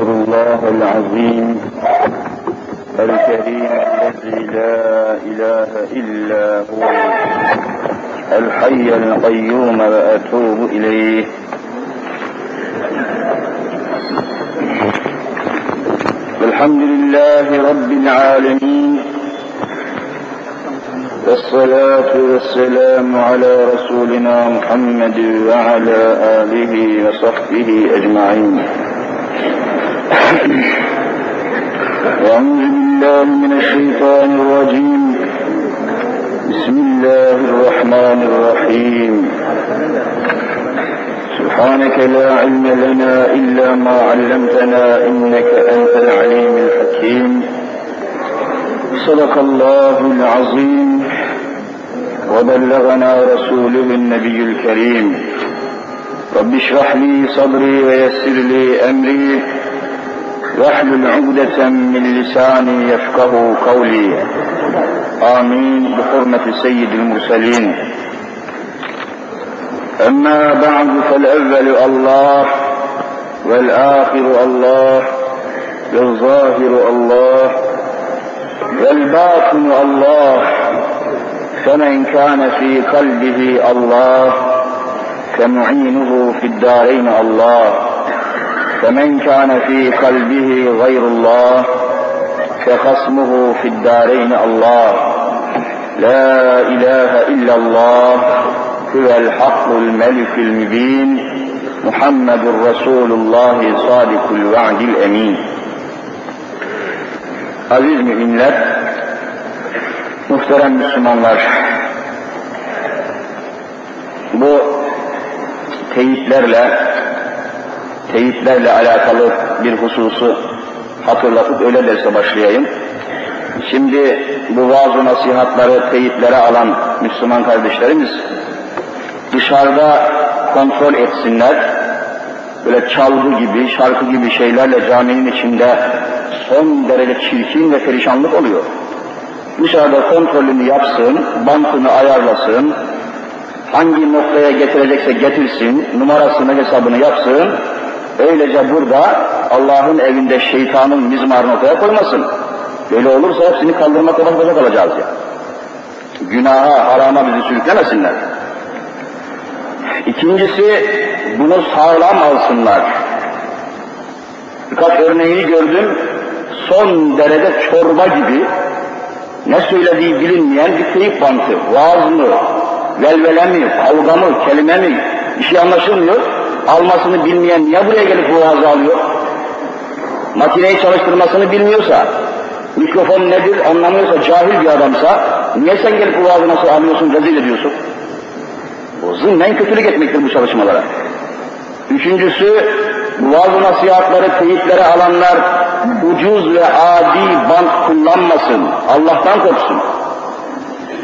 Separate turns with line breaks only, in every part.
أستغفر الله العظيم الكريم الذي لا إله إلا هو الحي القيوم وأتوب إليه. الحمد لله رب العالمين والصلاة والسلام على رسولنا محمد وعلى آله وصحبه أجمعين. أعوذ بالله من الشيطان الرجيم. بسم الله الرحمن الرحيم. سبحانك لا علم لنا إلا ما علمتنا إنك أنت العليم الحكيم. صدق الله العظيم. وبلغنا رسوله النبي الكريم. رب اشرح لي صدري ويسر لي أمري. واحلل عقدة من لساني يفقه قولي. آمين. بحرمة سيد المرسلين. أما بعد فالأول الله والآخر الله والظاهر الله والباطن الله. فمن كان في قلبه الله فمعينه في الدارين الله. فمن كان في قلبه غير الله فخصمه في الدارين الله لا إله إلا الله هو الحق الملك المبين محمد رسول الله صادق الوعد الأمين Aziz müminler, muhterem Müslümanlar, bu teyitlerle, teyitlerle alakalı bir hususu hatırlatıp öyle derse başlayayım. Şimdi bu vaaz nasihatları teyitlere alan Müslüman kardeşlerimiz dışarıda kontrol etsinler. Böyle çalgı gibi, şarkı gibi şeylerle caminin içinde son derece çirkin ve perişanlık oluyor. Dışarıda kontrolünü yapsın, bantını ayarlasın, hangi noktaya getirecekse getirsin, numarasını hesabını yapsın, öylece burada Allah'ın evinde şeytanın mizmarını ortaya koymasın. Böyle olursa hepsini kaldırmak koca kalacağız ya. Günaha, harama bizi sürüklemesinler. İkincisi, bunu sağlam alsınlar. Birkaç örneğini gördüm, son derece çorba gibi, ne söylediği bilinmeyen bir teyip bantı, vaaz mı, velvele mi, kavga mı, kelime mi, bir şey anlaşılmıyor. Almasını bilmeyen niye buraya gelip bu vaazı alıyor? Makineyi çalıştırmasını bilmiyorsa, mikrofon nedir anlamıyorsa, cahil bir adamsa, niye sen gelip bu vaazı nasıl alıyorsun, rezil ediyorsun? O zımnen kötülük etmektir bu çalışmalara. Üçüncüsü, bu vaaz nasihatları, teyitlere alanlar ucuz ve adi bant kullanmasın. Allah'tan korksun.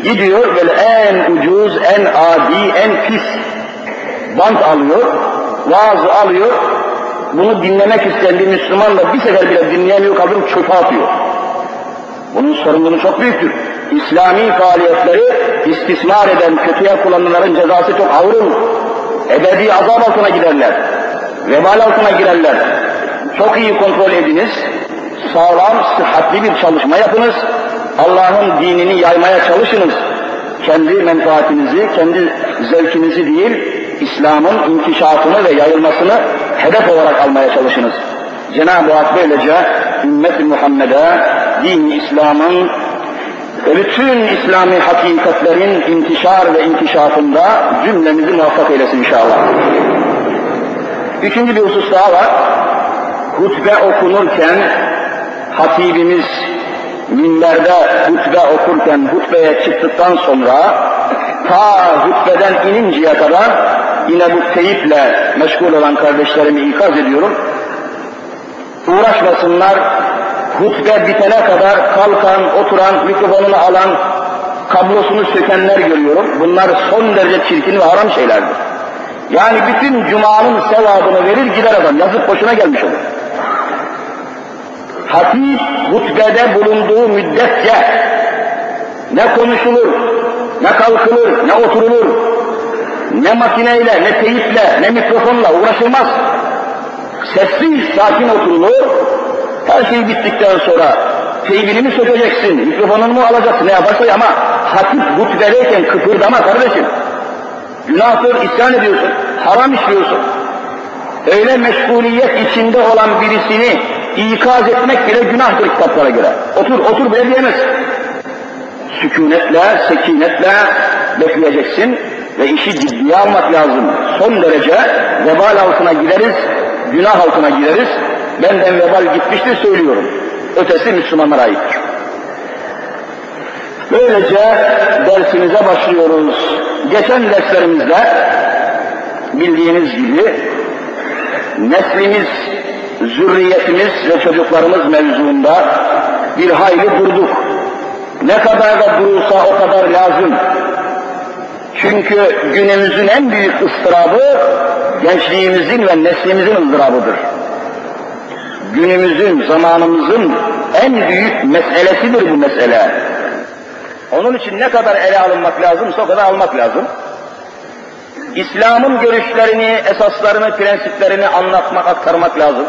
Gidiyor böyle en ucuz, en adi, en pis bant alıyor, vaazı alıyor. Bunu dinlemek isteyen bir Müslüman da bir sefer bile dinleyemiyor, kaldırıp çöpe atıyor. Bunun sorumluluğu çok büyüktür. İslami faaliyetleri istismar eden, kötüye kullananların cezası çok ağır olur. Ebedi azap altına giderler. Vebal altına girerler. Çok iyi kontrol ediniz. Sağlam, sıhhatli bir çalışma yapınız. Allah'ın dinini yaymaya çalışınız. Kendi menfaatinizi, kendi zevkinizi değil, İslam'ın inkişafını ve yayılmasını hedef olarak almaya çalışınız. Cenab-ı Hak böylece ümmet-i Muhammed'e din İslam'ın ve bütün İslami hakikatlerin intişar ve inkişafında cümlemizi muvaffak eylesin inşallah. Üçüncü bir husus daha var. Hutbe okunurken hatibimiz minberde hutbe okurken hutbeye çıktıktan sonra ta hutbeden ininceye kadar yine bu teyiple meşgul olan kardeşlerimi ikaz ediyorum. Uğraşmasınlar, hutbe bitene kadar kalkan, oturan, mikrofonunu alan, kablosunu sökenler görüyorum. Bunlar son derece çirkin ve haram şeylerdir. Yani bütün cumanın sevabını verir gider adam, yazıp boşuna gelmiş olur. Hatip hutbede bulunduğu müddetçe ne konuşulur, ne kalkılır, ne oturulur, ne makineyle, ne teyiple, ne mikrofonla uğraşılmaz. Sessiz, sakin oturulur. Her şey bittikten sonra teybini mi sökeceksin, mikrofonunu mu alacaksın, ne yaparsa ama hatip hutbedeyken kıpırdama kardeşim. Günahtır, isyan ediyorsun, haram işliyorsun. Öyle meşguliyet içinde olan birisini ikaz etmek bile günahtır kitaplara göre. Otur, otur bile diyemez. Sükunetle, sekinetle bekleyeceksin ve işi ciddiye almak lazım. Son derece vebal altına gideriz, günah altına gideriz. Benden vebal gitmiştir söylüyorum. Ötesi Müslümanlara aittir. Böylece dersimize başlıyoruz. Geçen derslerimizde bildiğiniz gibi neslimiz, zürriyetimiz ve çocuklarımız mevzuunda bir hayli durduk. Ne kadar da durulsa o kadar lazım. Çünkü günümüzün en büyük ıstırabı gençliğimizin ve neslimizin ızdırabıdır. Günümüzün, zamanımızın en büyük meselesidir bu mesele. Onun için ne kadar ele alınmak lazımsa o kadar almak lazım. İslam'ın görüşlerini, esaslarını, prensiplerini anlatmak, aktarmak lazım.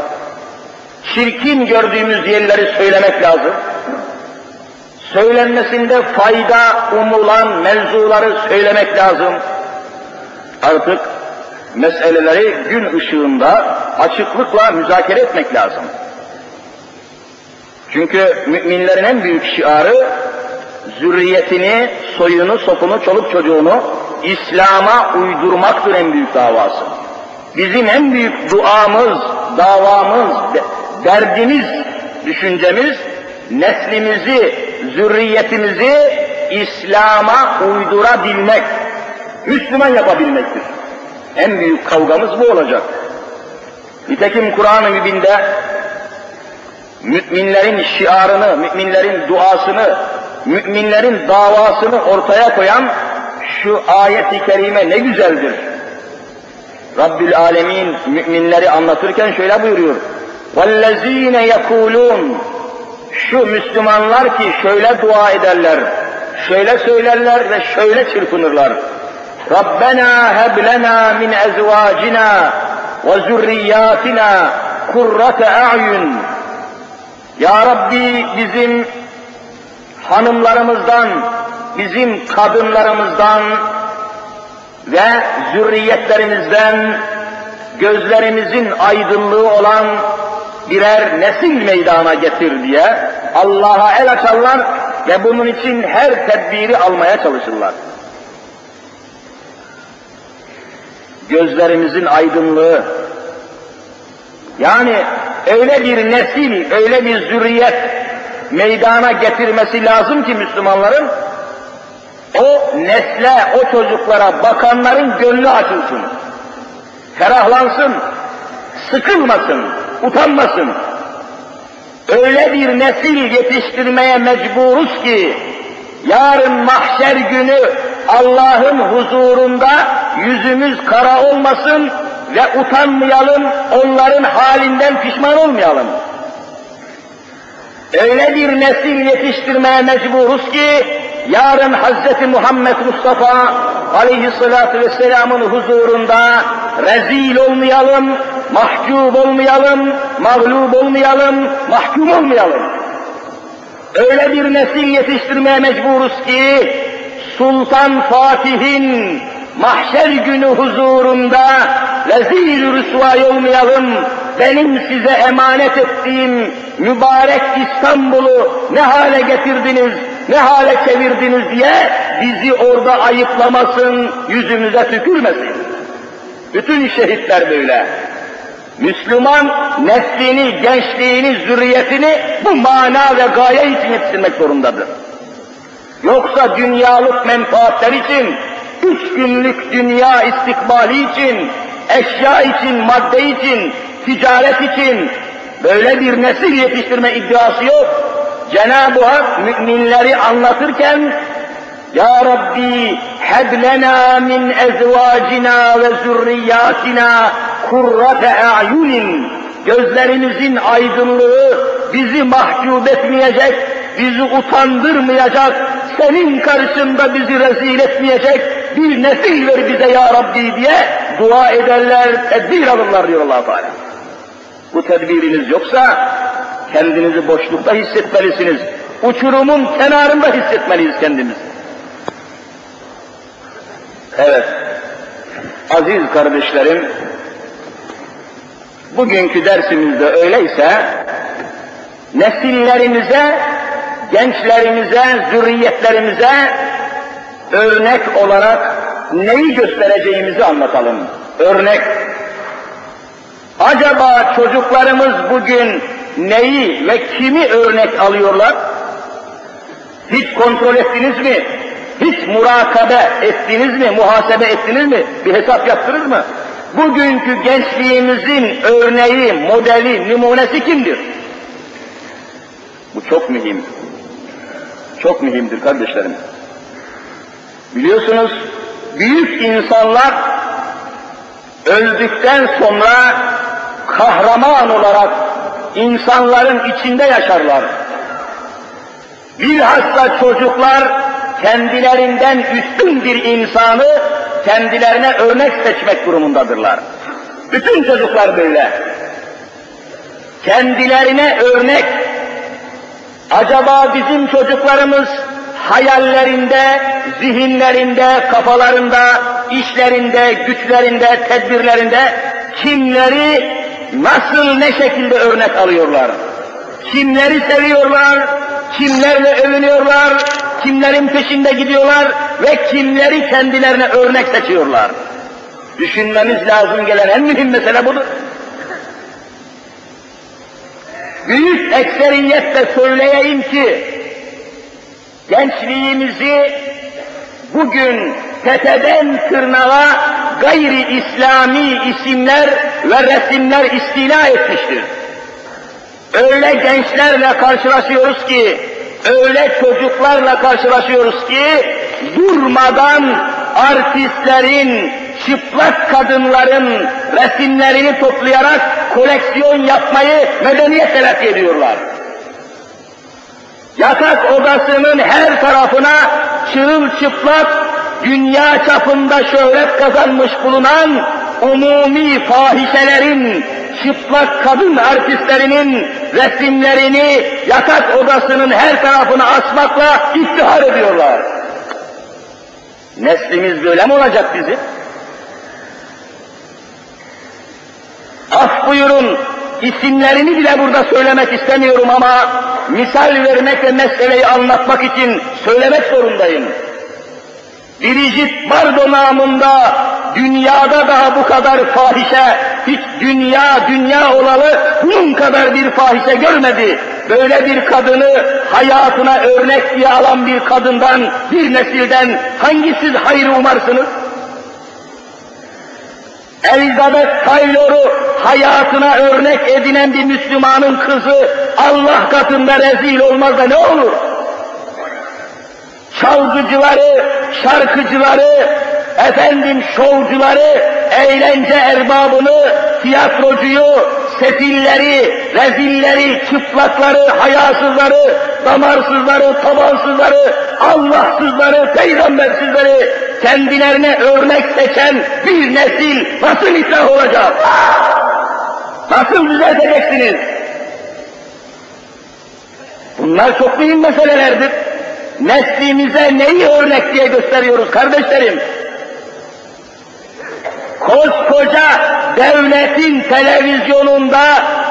Çirkin gördüğümüz yerleri söylemek lazım. Söylenmesinde fayda umulan mevzuları söylemek lazım. Artık meseleleri gün ışığında açıklıkla müzakere etmek lazım. Çünkü müminlerin en büyük şiarı zürriyetini, soyunu, sopunu, çoluk çocuğunu İslam'a uydurmaktır en büyük davası. Bizim en büyük duamız, davamız, derdimiz, düşüncemiz neslimizi, zürriyetimizi İslam'a uydurabilmek, Müslüman yapabilmektir. En büyük kavgamız bu olacak. Nitekim Kur'an-ı Mübin'de müminlerin şiarını, müminlerin duasını, müminlerin davasını ortaya koyan şu ayet-i kerime ne güzeldir. Rabbül Alemin müminleri anlatırken şöyle buyuruyor. وَالَّذ۪ينَ يَقُولُونَ şu Müslümanlar ki şöyle dua ederler, şöyle söylerler ve şöyle çırpınırlar. Rabbena heb lena min ezvacina ve zürriyatina kurrate a'yun. Ya Rabbi bizim hanımlarımızdan, bizim kadınlarımızdan ve zürriyetlerimizden gözlerimizin aydınlığı olan birer nesil meydana getir diye Allah'a el açarlar ve bunun için her tedbiri almaya çalışırlar. Gözlerimizin aydınlığı, yani öyle bir nesil, öyle bir zürriyet meydana getirmesi lazım ki Müslümanların, o nesle, o çocuklara bakanların gönlü açılsın, ferahlansın, sıkılmasın, utanmasın. Öyle bir nesil yetiştirmeye mecburuz ki, yarın mahşer günü Allah'ın huzurunda yüzümüz kara olmasın ve utanmayalım, onların halinden pişman olmayalım. Öyle bir nesil yetiştirmeye mecburuz ki, yarın Hz. Muhammed Mustafa aleyhissalatü vesselamın huzurunda rezil olmayalım, mahcup olmayalım, mağlup olmayalım, mahkum olmayalım. Öyle bir nesil yetiştirmeye mecburuz ki, Sultan Fatih'in mahşer günü huzurunda rezil rüsvay olmayalım, benim size emanet ettiğim mübarek İstanbul'u ne hale getirdiniz, ne hale çevirdiniz diye bizi orada ayıplamasın, yüzümüze tükürmesin. Bütün şehitler böyle. Müslüman neslini, gençliğini, zürriyetini bu mana ve gaye için yetiştirmek zorundadır. Yoksa dünyalık menfaatler için, üç günlük dünya istikbali için, eşya için, madde için, ticaret için böyle bir nesil yetiştirme iddiası yok. Cenab-ı Hak müminleri anlatırken Ya Rabbi heb lena min ezvacina ve zürriyatina kurrate a'yunin gözlerimizin aydınlığı bizi mahcup etmeyecek, bizi utandırmayacak, senin karşında bizi rezil etmeyecek bir nesil ver bize ya Rabbi diye dua ederler, tedbir alırlar diyor allah Teala. Bu tedbiriniz yoksa kendinizi boşlukta hissetmelisiniz. Uçurumun kenarında hissetmeliyiz kendimizi. Evet, aziz kardeşlerim, bugünkü dersimizde öyleyse, nesillerimize, gençlerimize, zürriyetlerimize örnek olarak neyi göstereceğimizi anlatalım. Örnek. Acaba çocuklarımız bugün neyi ve kimi örnek alıyorlar? Hiç kontrol ettiniz mi? Hiç murakabe ettiniz mi? Muhasebe ettiniz mi? Bir hesap yaptınız mı? Bugünkü gençliğimizin örneği, modeli, numunesi kimdir? Bu çok mühim. Çok mühimdir kardeşlerim. Biliyorsunuz büyük insanlar öldükten sonra kahraman olarak insanların içinde yaşarlar. Bilhassa çocuklar kendilerinden üstün bir insanı kendilerine örnek seçmek durumundadırlar. Bütün çocuklar böyle. Kendilerine örnek. Acaba bizim çocuklarımız hayallerinde, zihinlerinde, kafalarında, işlerinde, güçlerinde, tedbirlerinde kimleri nasıl ne şekilde örnek alıyorlar? Kimleri seviyorlar? Kimlerle övünüyorlar? Kimlerin peşinde gidiyorlar ve kimleri kendilerine örnek seçiyorlar? Düşünmemiz lazım gelen en mühim mesele budur. Büyük ekseriyetle söyleyeyim ki gençliğimizi bugün tepeden tırnağa gayri İslami isimler ve resimler istila etmiştir. Öyle gençlerle karşılaşıyoruz ki, öyle çocuklarla karşılaşıyoruz ki, durmadan artistlerin, çıplak kadınların resimlerini toplayarak koleksiyon yapmayı medeniyet telakki ediyorlar. Yatak odasının her tarafına çırılçıplak, dünya çapında şöhret kazanmış bulunan umumi fahişelerin, çıplak kadın artistlerinin resimlerini yatak odasının her tarafına asmakla iftihar ediyorlar. Neslimiz böyle mi olacak bizim? Af buyurun, isimlerini bile burada söylemek istemiyorum ama misal vermek ve meseleyi anlatmak için söylemek zorundayım. Biricik Bardo namında dünyada daha bu kadar fahişe, hiç dünya dünya olalı bunun kadar bir fahişe görmedi. Böyle bir kadını hayatına örnek diye alan bir kadından, bir nesilden hangisiz hayır umarsınız? Elizabeth Taylor'u hayatına örnek edinen bir Müslümanın kızı Allah katında rezil olmaz da ne olur? Çalgıcıları, şarkıcıları, efendim şovcuları, eğlence erbabını, tiyatrocuyu, sefilleri, rezilleri, çıplakları, hayasızları, damarsızları, tabansızları, Allahsızları, peygambersizleri kendilerine örnek seçen bir nesil nasıl ıslah olacak? Nasıl düzelteceksiniz? Bunlar çok mühim meselelerdir. Neslimize neyi örnek diye gösteriyoruz kardeşlerim? Koskoca devletin televizyonunda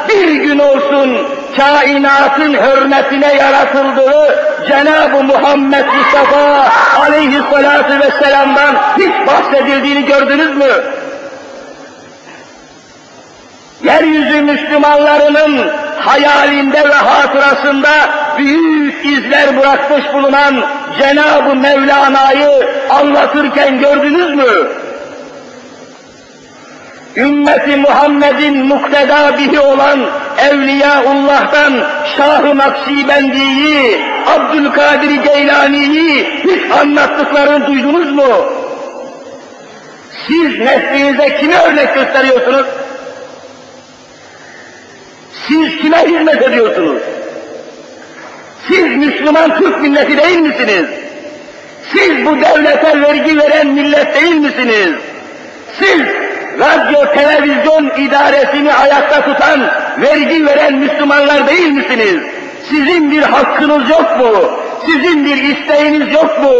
bir gün olsun kainatın hürmetine yaratıldığı Cenab-ı Muhammed Mustafa aleyhissalatu vesselam'dan hiç bahsedildiğini gördünüz mü? Yeryüzü Müslümanlarının hayalinde ve hatırasında büyük izler bırakmış bulunan Cenab-ı Mevlana'yı anlatırken gördünüz mü? Ümmeti Muhammed'in mukteda bihi olan Evliyaullah'tan Şah-ı Nakşibendi'yi, Abdülkadir Geylani'yi hiç anlattıklarını duydunuz mu? Siz neslinize kime örnek gösteriyorsunuz? Siz kime hizmet ediyorsunuz? Siz Müslüman Türk milleti değil misiniz? Siz bu devlete vergi veren millet değil misiniz? Siz radyo televizyon idaresini ayakta tutan, vergi veren Müslümanlar değil misiniz? Sizin bir hakkınız yok mu? Sizin bir isteğiniz yok mu?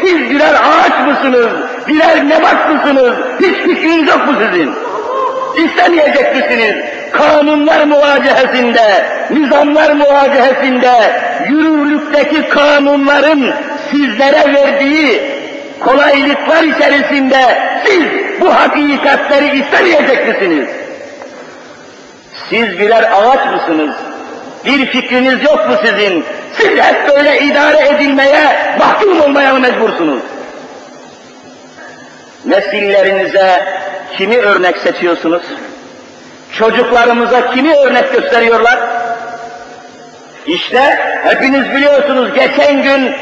Siz birer ağaç mısınız? Birer nebat mısınız? Hiç fikriniz yok mu sizin? İstemeyecek misiniz? Kanunlar muvacehesinde, nizamlar muvacehesinde, yürürlükteki kanunların sizlere verdiği kolaylıklar içerisinde siz bu hakikatleri istemeyecek misiniz? Siz birer ağaç mısınız? Bir fikriniz yok mu sizin? Siz hep böyle idare edilmeye, mahkum olmaya mecbursunuz. Nesillerinize kimi örnek seçiyorsunuz? Çocuklarımıza kimi örnek gösteriyorlar? İşte hepiniz biliyorsunuz geçen gün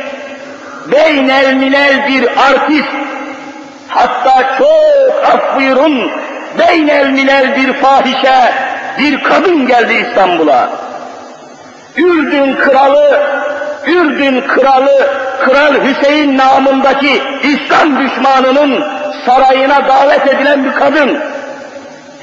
beynel minel bir artist, hatta çok af buyurun, beynel minel bir fahişe, bir kadın geldi İstanbul'a. Ürdün kralı, Ürdün kralı, Kral Hüseyin namındaki İslam düşmanının sarayına davet edilen bir kadın.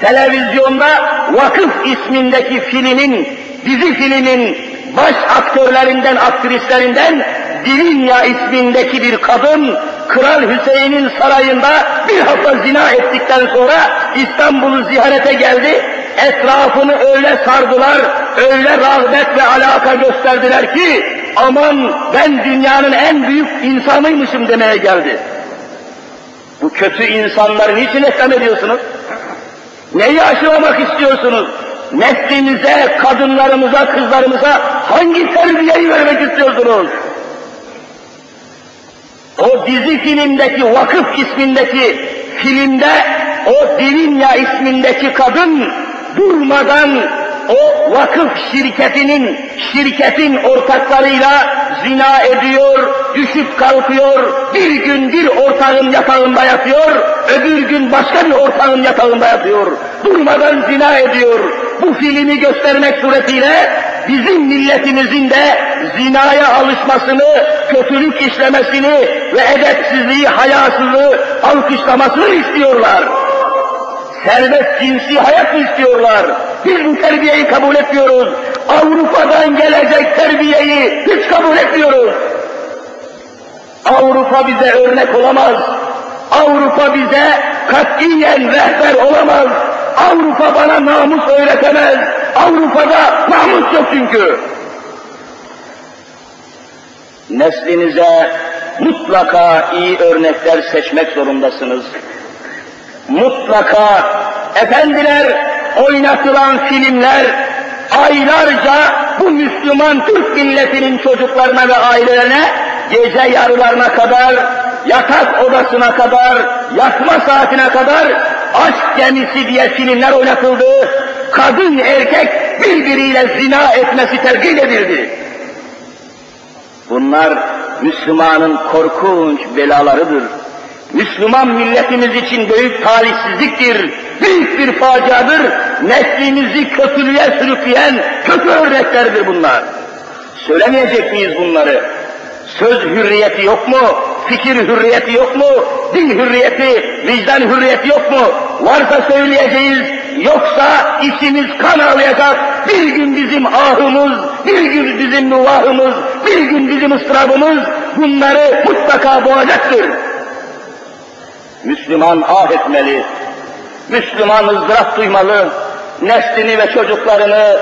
Televizyonda Vakıf ismindeki filmin, dizi filmin baş aktörlerinden, aktrislerinden Dilinya ismindeki bir kadın, Kral Hüseyin'in sarayında bir hafta zina ettikten sonra İstanbul'u ziyarete geldi. Etrafını öyle sardılar, öyle rağbet ve alaka gösterdiler ki, aman ben dünyanın en büyük insanıymışım demeye geldi. Bu kötü insanları niçin eslem ediyorsunuz? Neyi aşılamak istiyorsunuz? Neslinize, kadınlarımıza, kızlarımıza hangi terbiyeyi vermek istiyorsunuz? O dizi filmdeki Vakıf ismindeki filmde o Dilinya ismindeki kadın durmadan o vakıf şirketinin, şirketin ortaklarıyla zina ediyor, düşüp kalkıyor, bir gün bir ortağın yatağında yatıyor, öbür gün başka bir ortağın yatağında yatıyor, durmadan zina ediyor. Bu filmi göstermek suretiyle bizim milletimizin de zinaya alışmasını, kötülük işlemesini ve edepsizliği, hayasızlığı alkışlamasını istiyorlar. Serbest cinsi hayat istiyorlar? Biz bu terbiyeyi kabul etmiyoruz. Avrupa'dan gelecek terbiyeyi hiç kabul etmiyoruz. Avrupa bize örnek olamaz. Avrupa bize katiyen rehber olamaz. Avrupa bana namus öğretemez. Avrupa'da namus yok çünkü. Neslinize mutlaka iyi örnekler seçmek zorundasınız. Mutlaka efendiler oynatılan filmler aylarca bu Müslüman Türk milletinin çocuklarına ve ailelerine gece yarılarına kadar, yatak odasına kadar, yatma saatine kadar aşk gemisi diye filmler oynatıldı. Kadın erkek birbiriyle zina etmesi tergil edildi. Bunlar Müslümanın korkunç belalarıdır. Müslüman milletimiz için büyük talihsizliktir, büyük bir faciadır. Neslimizi kötülüğe sürükleyen kötü örneklerdir bunlar. Söylemeyecek miyiz bunları? Söz hürriyeti yok mu? Fikir hürriyeti yok mu? Din hürriyeti, vicdan hürriyeti yok mu? Varsa söyleyeceğiz, yoksa içimiz kan ağlayacak. Bir gün bizim ahımız, bir gün bizim nuvahımız, bir gün bizim ıstırabımız bunları mutlaka boğacaktır. Müslüman ah etmeli, Müslüman ızdırap duymalı, neslini ve çocuklarını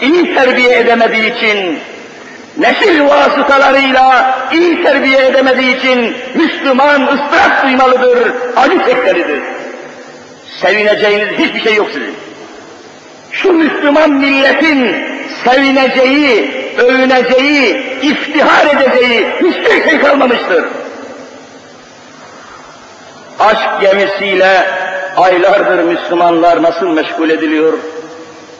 iyi terbiye edemediği için, nesil vasıtalarıyla iyi terbiye edemediği için Müslüman ıstırap duymalıdır, acı çekmelidir. Sevineceğiniz hiçbir şey yok sizin. Şu Müslüman milletin sevineceği, övüneceği, iftihar edeceği hiçbir şey kalmamıştır aşk gemisiyle aylardır Müslümanlar nasıl meşgul ediliyor?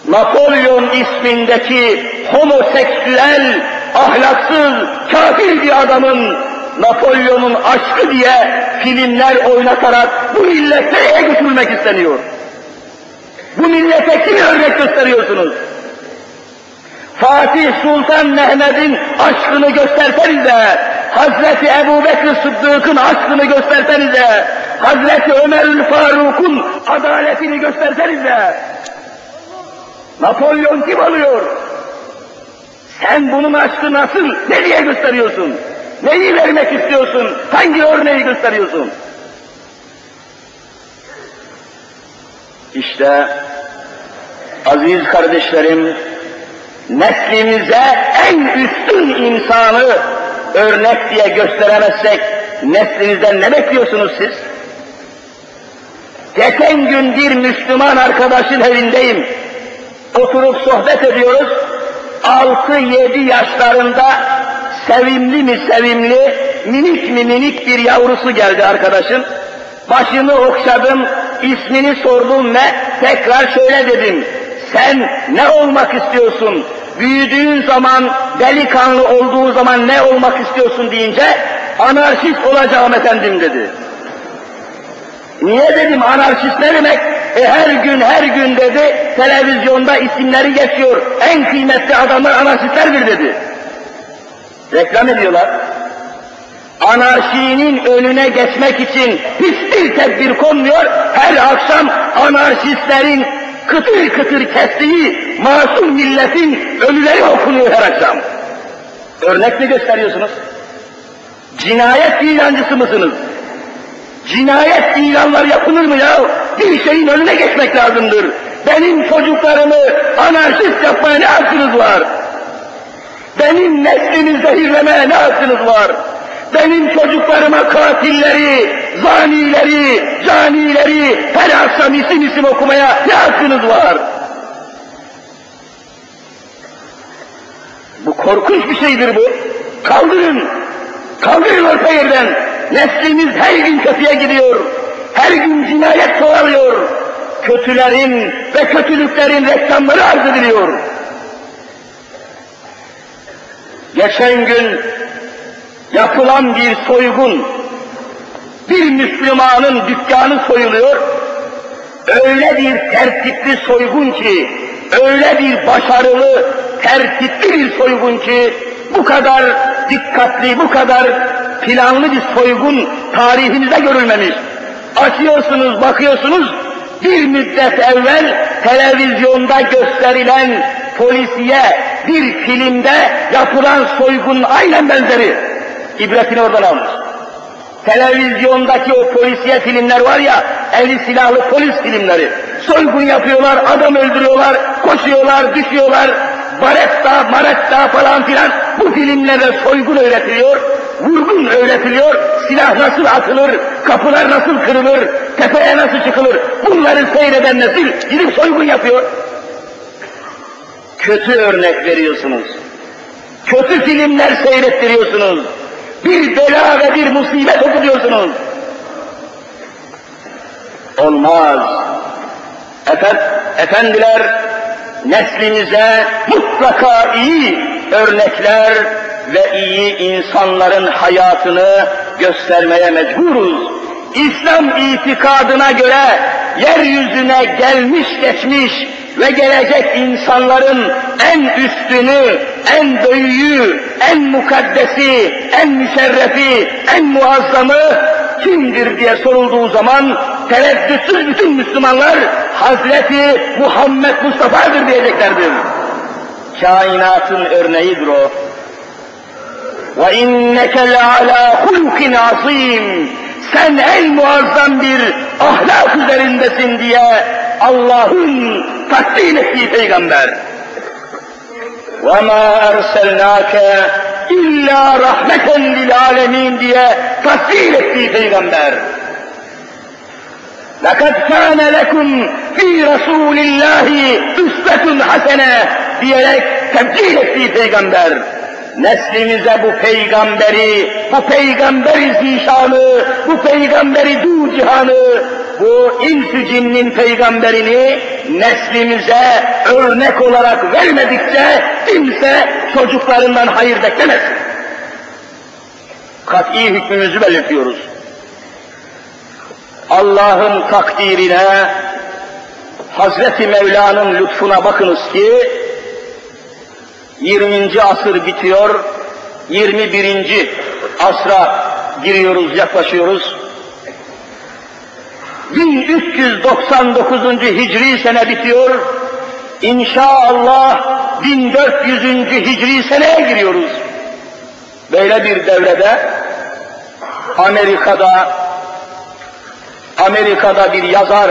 Napolyon ismindeki homoseksüel, ahlaksız, kafir bir adamın Napolyon'un aşkı diye filmler oynatarak bu millete nereye götürülmek isteniyor? Bu millete kimi örnek gösteriyorsunuz? Fatih Sultan Mehmet'in aşkını göstersenize, Hazreti Ebu Bekir Sıddık'ın aşkını göstersenize, Hazreti Ömerül Faruk'un adaletini göstersenize. Napolyon kim alıyor? Sen bunun aşkı nasıl, ne gösteriyorsun? Neyi vermek istiyorsun? Hangi örneği gösteriyorsun? İşte aziz kardeşlerim, neslimize en üstün insanı örnek diye gösteremezsek, neslinizden ne bekliyorsunuz siz? Geçen gün bir Müslüman arkadaşın evindeyim. Oturup sohbet ediyoruz. Altı yedi yaşlarında sevimli mi sevimli, minik mi minik bir yavrusu geldi arkadaşın. Başını okşadım, ismini sordum ve tekrar şöyle dedim. Sen ne olmak istiyorsun? Büyüdüğün zaman, delikanlı olduğu zaman ne olmak istiyorsun deyince, anarşist olacağım efendim dedi. Niye dedim anarşist ne demek? E her gün her gün dedi televizyonda isimleri geçiyor. En kıymetli adamlar anarşistlerdir dedi. Reklam ediyorlar. Anarşinin önüne geçmek için hiçbir tedbir konmuyor. Her akşam anarşistlerin kıtır kıtır kestiği masum milletin ölüleri okunuyor her akşam. Örnek mi gösteriyorsunuz? Cinayet ilancısı mısınız? Cinayet ilanlar yapılır mı ya? Bir şeyin önüne geçmek lazımdır. Benim çocuklarımı anarşist yapmaya ne hakkınız var? Benim neslimi zehirlemeye ne hakkınız var? Benim çocuklarıma katilleri, zanileri, canileri her akşam isim isim okumaya ne hakkınız var? Bu korkunç bir şeydir bu. Kaldırın, kaldırın orta yerden. Neslimiz her gün kötüye gidiyor. Her gün cinayet çoğalıyor. Kötülerin ve kötülüklerin reklamları arz ediliyor. Geçen gün yapılan bir soygun, bir Müslümanın dükkanı soyuluyor, öyle bir tertipli soygun ki, öyle bir başarılı, tertipli bir soygun ki, bu kadar dikkatli, bu kadar planlı bir soygun tarihimizde görülmemiş. Açıyorsunuz, bakıyorsunuz, bir müddet evvel televizyonda gösterilen polisiye bir filmde yapılan soygun aynen benzeri. İbretini oradan almış. Televizyondaki o polisiye filmler var ya, eli silahlı polis filmleri. Soygun yapıyorlar, adam öldürüyorlar, koşuyorlar, düşüyorlar, baretta, maretta falan filan. Bu filmlerde soygun öğretiliyor, vurgun öğretiliyor, silah nasıl atılır, kapılar nasıl kırılır, tepeye nasıl çıkılır. Bunları seyreden nesil gidip soygun yapıyor. Kötü örnek veriyorsunuz. Kötü filmler seyrettiriyorsunuz. Bir bela ve bir musibet okutuyorsunuz. Olmaz. Efend efendiler, neslimize mutlaka iyi örnekler ve iyi insanların hayatını göstermeye mecburuz. İslam itikadına göre yeryüzüne gelmiş geçmiş ve gelecek insanların en üstünü, en büyüğü, en mukaddesi, en müşerrefi, en muazzamı kimdir diye sorulduğu zaman tereddütsüz bütün Müslümanlar Hazreti Muhammed Mustafa'dır diyeceklerdir. Kainatın örneğidir o. Inneke le'ala hulukin azim. Sen en muazzam bir ahlak üzerindesin diye Allah'ın takdim ettiği peygamber. وَمَا illa rahmeten lil alemin diye tasvir ettiği peygamber. لَقَدْ كَانَ لَكُمْ فِي رَسُولِ اللّٰهِ üsvetun hasene diyerek tebcil ettiği peygamber. Neslimize bu peygamberi, bu peygamberi zişanı, bu peygamberi du cihanı, bu insü cinnin peygamberini neslimize örnek olarak vermedikçe kimse çocuklarından hayır beklemez. Kat'i hükmümüzü belirtiyoruz. Allah'ın takdirine, Hazreti Mevla'nın lütfuna bakınız ki, 20. asır bitiyor, 21. asra giriyoruz, yaklaşıyoruz. 1399. Hicri sene bitiyor. İnşallah 1400. Hicri seneye giriyoruz. Böyle bir devrede Amerika'da Amerika'da bir yazar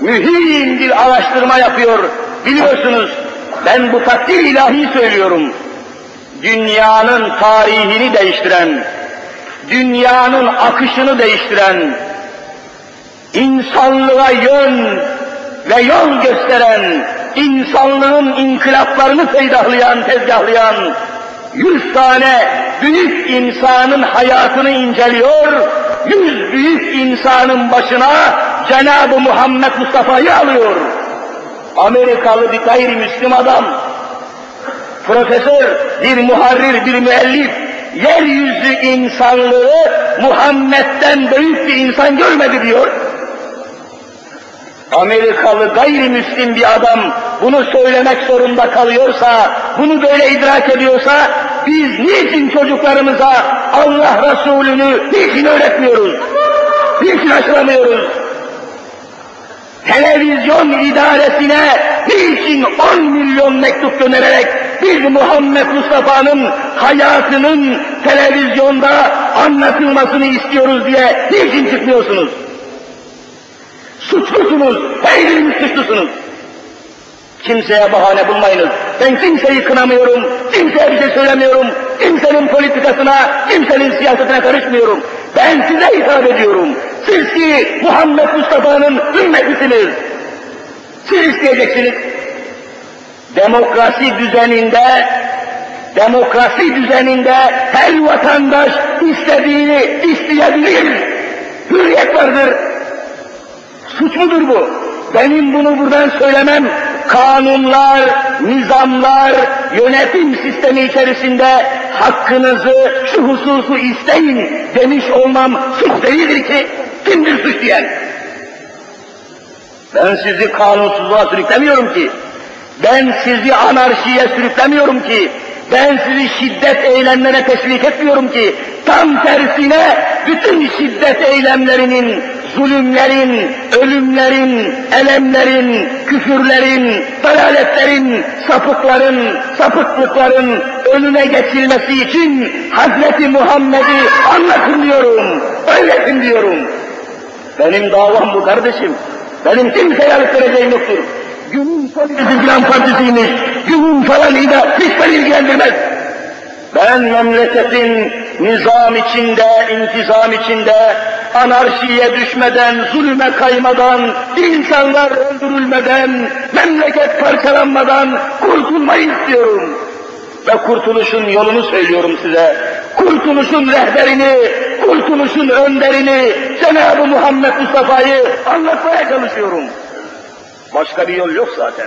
mühim bir araştırma yapıyor. Biliyorsunuz ben bu takdir ilahi söylüyorum. Dünyanın tarihini değiştiren, dünyanın akışını değiştiren, insanlığa yön ve yol gösteren, insanlığın inkılaplarını peydahlayan, tezgahlayan, yüz tane büyük insanın hayatını inceliyor, yüz büyük insanın başına Cenab-ı Muhammed Mustafa'yı alıyor. Amerikalı bir gayrimüslim adam, profesör, bir muharrir, bir müellif, yeryüzü insanlığı Muhammed'den büyük bir insan görmedi diyor. Amerikalı gayrimüslim bir adam bunu söylemek zorunda kalıyorsa, bunu böyle idrak ediyorsa, biz niçin çocuklarımıza Allah Resulü'nü niçin öğretmiyoruz? Niçin aşılamıyoruz? Televizyon idaresine niçin 10 milyon mektup göndererek biz Muhammed Mustafa'nın hayatının televizyonda anlatılmasını istiyoruz diye niçin çıkmıyorsunuz? Suçlusunuz, her biriniz suçlusunuz. Kimseye bahane bulmayınız. Ben kimseyi kınamıyorum, kimseye bir şey söylemiyorum, kimsenin politikasına, kimsenin siyasetine karışmıyorum. Ben size hitap ediyorum. Siz ki Muhammed Mustafa'nın ümmetisiniz. Siz isteyeceksiniz. Demokrasi düzeninde, demokrasi düzeninde her vatandaş istediğini isteyebilir. Hürriyet vardır. Suç mudur bu? Benim bunu buradan söylemem, kanunlar, nizamlar, yönetim sistemi içerisinde hakkınızı, şu hususu isteyin demiş olmam suç değildir ki, kimdir suç diyen? Ben sizi kanunsuzluğa sürüklemiyorum ki, ben sizi anarşiye sürüklemiyorum ki, ben sizi şiddet eylemlere teşvik etmiyorum ki, tam tersine bütün şiddet eylemlerinin, zulümlerin, ölümlerin, elemlerin, küfürlerin, dalaletlerin, sapıkların, sapıklıkların önüne geçilmesi için Hazreti Muhammed'i anlatın diyorum, öğretin diyorum. Benim davam bu kardeşim. Benim kimseye alıp yoktur. Günün partisi filan partisiymiş, günün falan da hiç beni ilgilendirmez. Ben memleketin nizam içinde, intizam içinde, anarşiye düşmeden, zulüme kaymadan, insanlar öldürülmeden, memleket parçalanmadan kurtulmayı istiyorum. Ve kurtuluşun yolunu söylüyorum size. Kurtuluşun rehberini, kurtuluşun önderini, Cenab-ı Muhammed Mustafa'yı anlatmaya çalışıyorum. Başka bir yol yok zaten.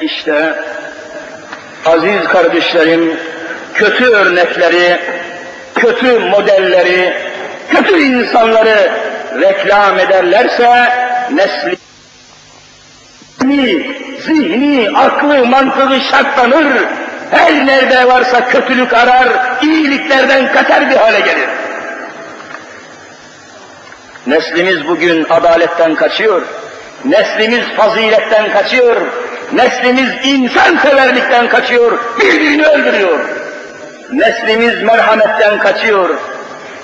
İşte aziz kardeşlerim, kötü örnekleri, kötü modelleri, kötü insanları reklam ederlerse nesli, zihni, aklı, mantığı şartlanır, her nerede varsa kötülük arar, iyiliklerden kaçar bir hale gelir. Neslimiz bugün adaletten kaçıyor, neslimiz faziletten kaçıyor, neslimiz insan severlikten kaçıyor, birbirini öldürüyor. Neslimiz merhametten kaçıyor,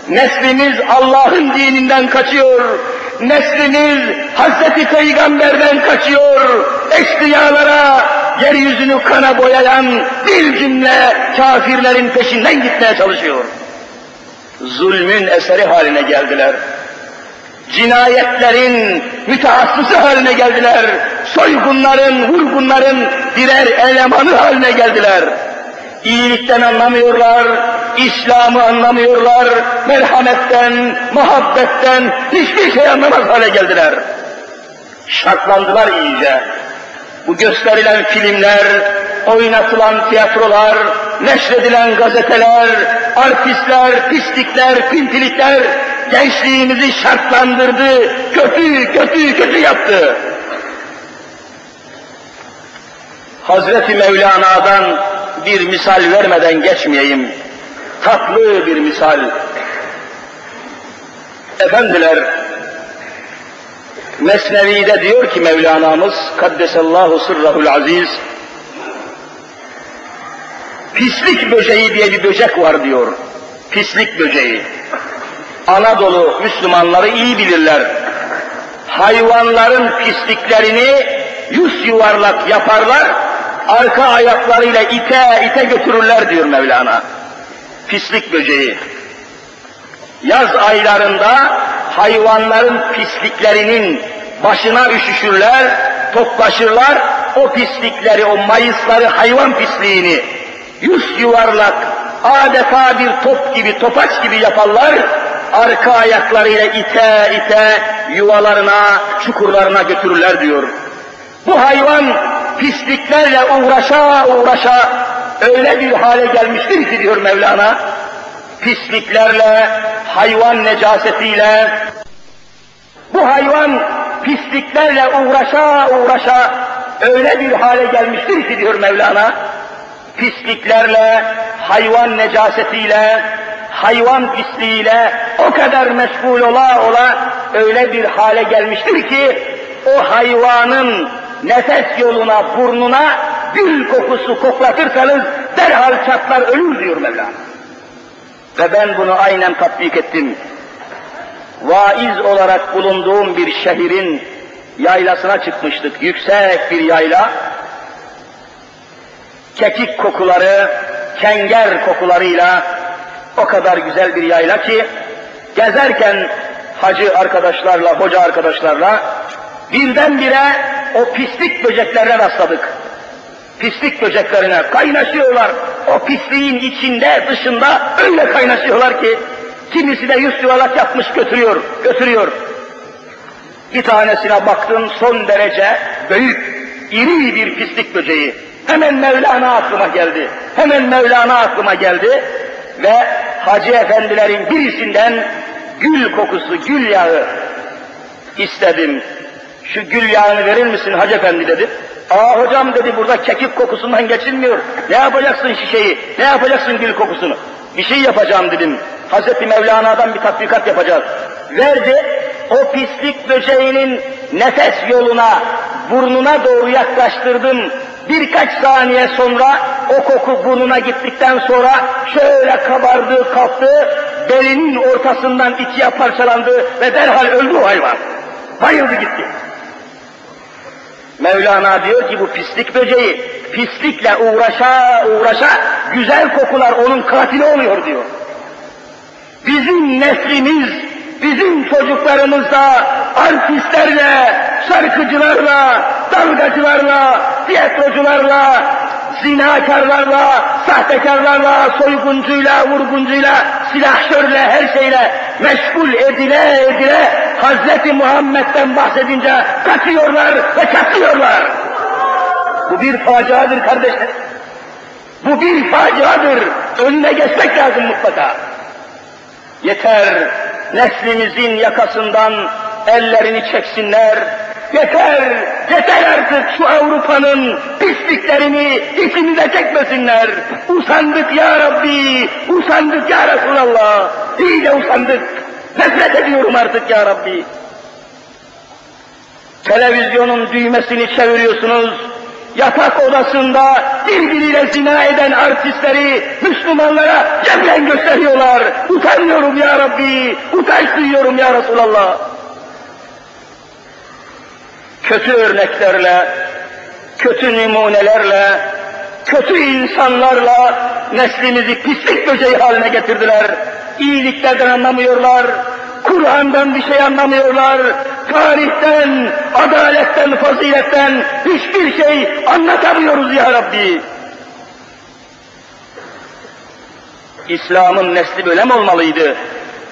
neslimiz Allah'ın dininden kaçıyor, neslimiz Hazreti Peygamber'den kaçıyor, eşkıyalara, yeryüzünü kana boyayan bir cümle kafirlerin peşinden gitmeye çalışıyor. Zulmün eseri haline geldiler cinayetlerin mütehassısı haline geldiler. Soygunların, vurgunların birer elemanı haline geldiler. İyilikten anlamıyorlar, İslam'ı anlamıyorlar, merhametten, muhabbetten hiçbir şey anlamaz hale geldiler. Şartlandılar iyice. Bu gösterilen filmler, oynatılan tiyatrolar, neşredilen gazeteler, artistler, pislikler, pintilikler, gençliğimizi şartlandırdı, kötü, kötü, kötü yaptı. Hazreti Mevlana'dan bir misal vermeden geçmeyeyim. Tatlı bir misal. Efendiler, Mesnevi'de diyor ki Mevlana'mız, Kaddesallahu sırrahul aziz, pislik böceği diye bir böcek var diyor. Pislik böceği. Anadolu Müslümanları iyi bilirler. Hayvanların pisliklerini yüz yuvarlak yaparlar, arka ayaklarıyla ite ite götürürler diyor Mevlana. Pislik böceği. Yaz aylarında hayvanların pisliklerinin başına üşüşürler, toplaşırlar, o pislikleri, o mayısları, hayvan pisliğini yüz yuvarlak, adeta bir top gibi, topaç gibi yaparlar, arka ayaklarıyla ite ite yuvalarına, çukurlarına götürürler diyor. Bu hayvan pisliklerle uğraşa uğraşa öyle bir hale gelmiştir ki diyor Mevlana, pisliklerle, hayvan necasetiyle, bu hayvan pisliklerle uğraşa uğraşa öyle bir hale gelmiştir ki diyor Mevlana, pisliklerle, hayvan necasetiyle, hayvan pisliğiyle o kadar meşgul ola ola öyle bir hale gelmiştir ki o hayvanın nefes yoluna, burnuna gül kokusu koklatırsanız derhal çatlar ölür diyor Mevlana. Ve ben bunu aynen tatbik ettim. Vaiz olarak bulunduğum bir şehrin yaylasına çıkmıştık. Yüksek bir yayla. Kekik kokuları, kenger kokularıyla o kadar güzel bir yayla ki gezerken hacı arkadaşlarla, hoca arkadaşlarla birdenbire o pislik böceklerine rastladık. Pislik böceklerine kaynaşıyorlar. O pisliğin içinde, dışında öyle kaynaşıyorlar ki kimisi de yüz yuvalak yapmış götürüyor, götürüyor. Bir tanesine baktım son derece büyük, iri bir pislik böceği. Hemen Mevlana aklıma geldi. Hemen Mevlana aklıma geldi ve Hacı efendilerin birisinden gül kokusu, gül yağı istedim. Şu gül yağını verir misin Hacı efendi dedi. Aa hocam dedi burada kekik kokusundan geçilmiyor. Ne yapacaksın şişeyi? Ne yapacaksın gül kokusunu? Bir şey yapacağım dedim. Hazreti Mevlana'dan bir tatbikat yapacağız. Verdi. O pislik böceğinin nefes yoluna, burnuna doğru yaklaştırdım. Birkaç saniye sonra o koku burnuna gittikten sonra şöyle kabardı, kalktı, belinin ortasından ikiye parçalandı ve derhal öldü o hayvan. Bayıldı gitti. Mevlana diyor ki bu pislik böceği pislikle uğraşa uğraşa güzel kokular onun katili oluyor diyor. Bizim neslimiz, bizim çocuklarımız da artistlerle, şarkıcılarla, dalgacılarla, tiyatrocularla, zinakarlarla, sahtekarlarla, soyguncuyla, vurguncuyla, silahşörle, her şeyle meşgul edile edile Hazreti Muhammed'den bahsedince kaçıyorlar ve kaçıyorlar. Bu bir faciadır kardeşler. Bu bir faciadır. Önüne geçmek lazım mutlaka. Yeter neslimizin yakasından ellerini çeksinler. Yeter, yeter artık şu Avrupa'nın pisliklerini içimize çekmesinler. Usandık ya Rabbi, usandık ya Resulallah. İyice usandık. Nefret ediyorum artık ya Rabbi. Televizyonun düğmesini çeviriyorsunuz, yatak odasında birbiriyle zina eden artistleri Müslümanlara cebren gösteriyorlar. Utanıyorum ya Rabbi, utanç duyuyorum ya Resulallah. Kötü örneklerle, kötü numunelerle, kötü insanlarla neslimizi pislik böceği haline getirdiler. İyiliklerden anlamıyorlar, Kur'an'dan bir şey anlamıyorlar, tarihten, adaletten, faziletten hiçbir şey anlatamıyoruz ya Rabbi. İslam'ın nesli böyle mi olmalıydı?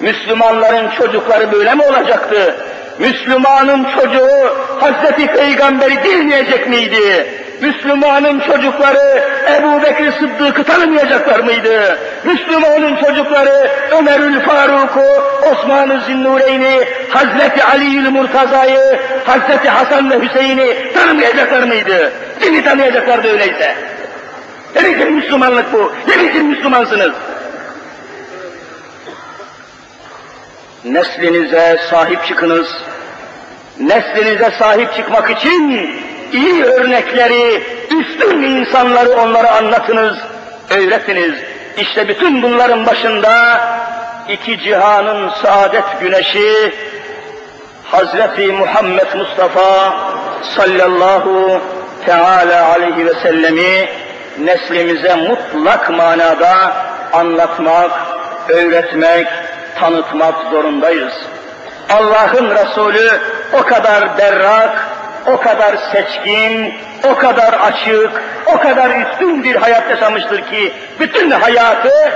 Müslümanların çocukları böyle mi olacaktı? Müslümanın çocuğu Hazreti Peygamber'i dinleyecek miydi? Müslümanın çocukları Ebu Bekir Sıddık'ı tanımayacaklar mıydı? Müslümanın çocukları Ömerül Faruk'u, Osman-ı Zinnureyn'i, Hazreti Ali'ül Murtaza'yı, Hazreti Hasan ve Hüseyin'i tanımayacaklar mıydı? Kimi tanıyacaklardı öyleyse? Ne biçim Müslümanlık bu? Ne biçim Müslümansınız? Neslinize sahip çıkınız. Neslinize sahip çıkmak için iyi örnekleri, üstün insanları onlara anlatınız, öğretiniz. İşte bütün bunların başında iki cihanın saadet güneşi Hazreti Muhammed Mustafa sallallahu teala aleyhi ve sellemi neslimize mutlak manada anlatmak, öğretmek, tanıtmak zorundayız. Allah'ın Resulü o kadar berrak, o kadar seçkin, o kadar açık, o kadar üstün bir hayat yaşamıştır ki bütün hayatı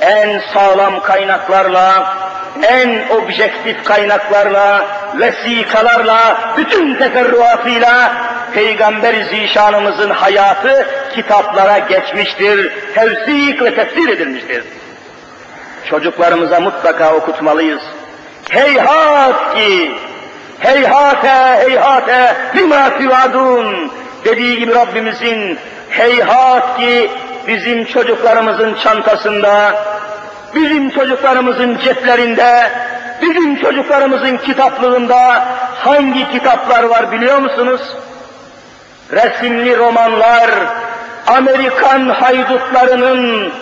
en sağlam kaynaklarla, en objektif kaynaklarla, vesikalarla, bütün teferruatıyla Peygamber-i Zişanımızın hayatı kitaplara geçmiştir, tevsik ve tefsir edilmiştir. Çocuklarımıza mutlaka okutmalıyız. Heyhat ki, heyhate heyhate lima tuvadun dediği gibi Rabbimizin heyhat ki bizim çocuklarımızın çantasında, bizim çocuklarımızın ceplerinde, bizim çocuklarımızın kitaplığında hangi kitaplar var biliyor musunuz? Resimli romanlar, Amerikan haydutlarının,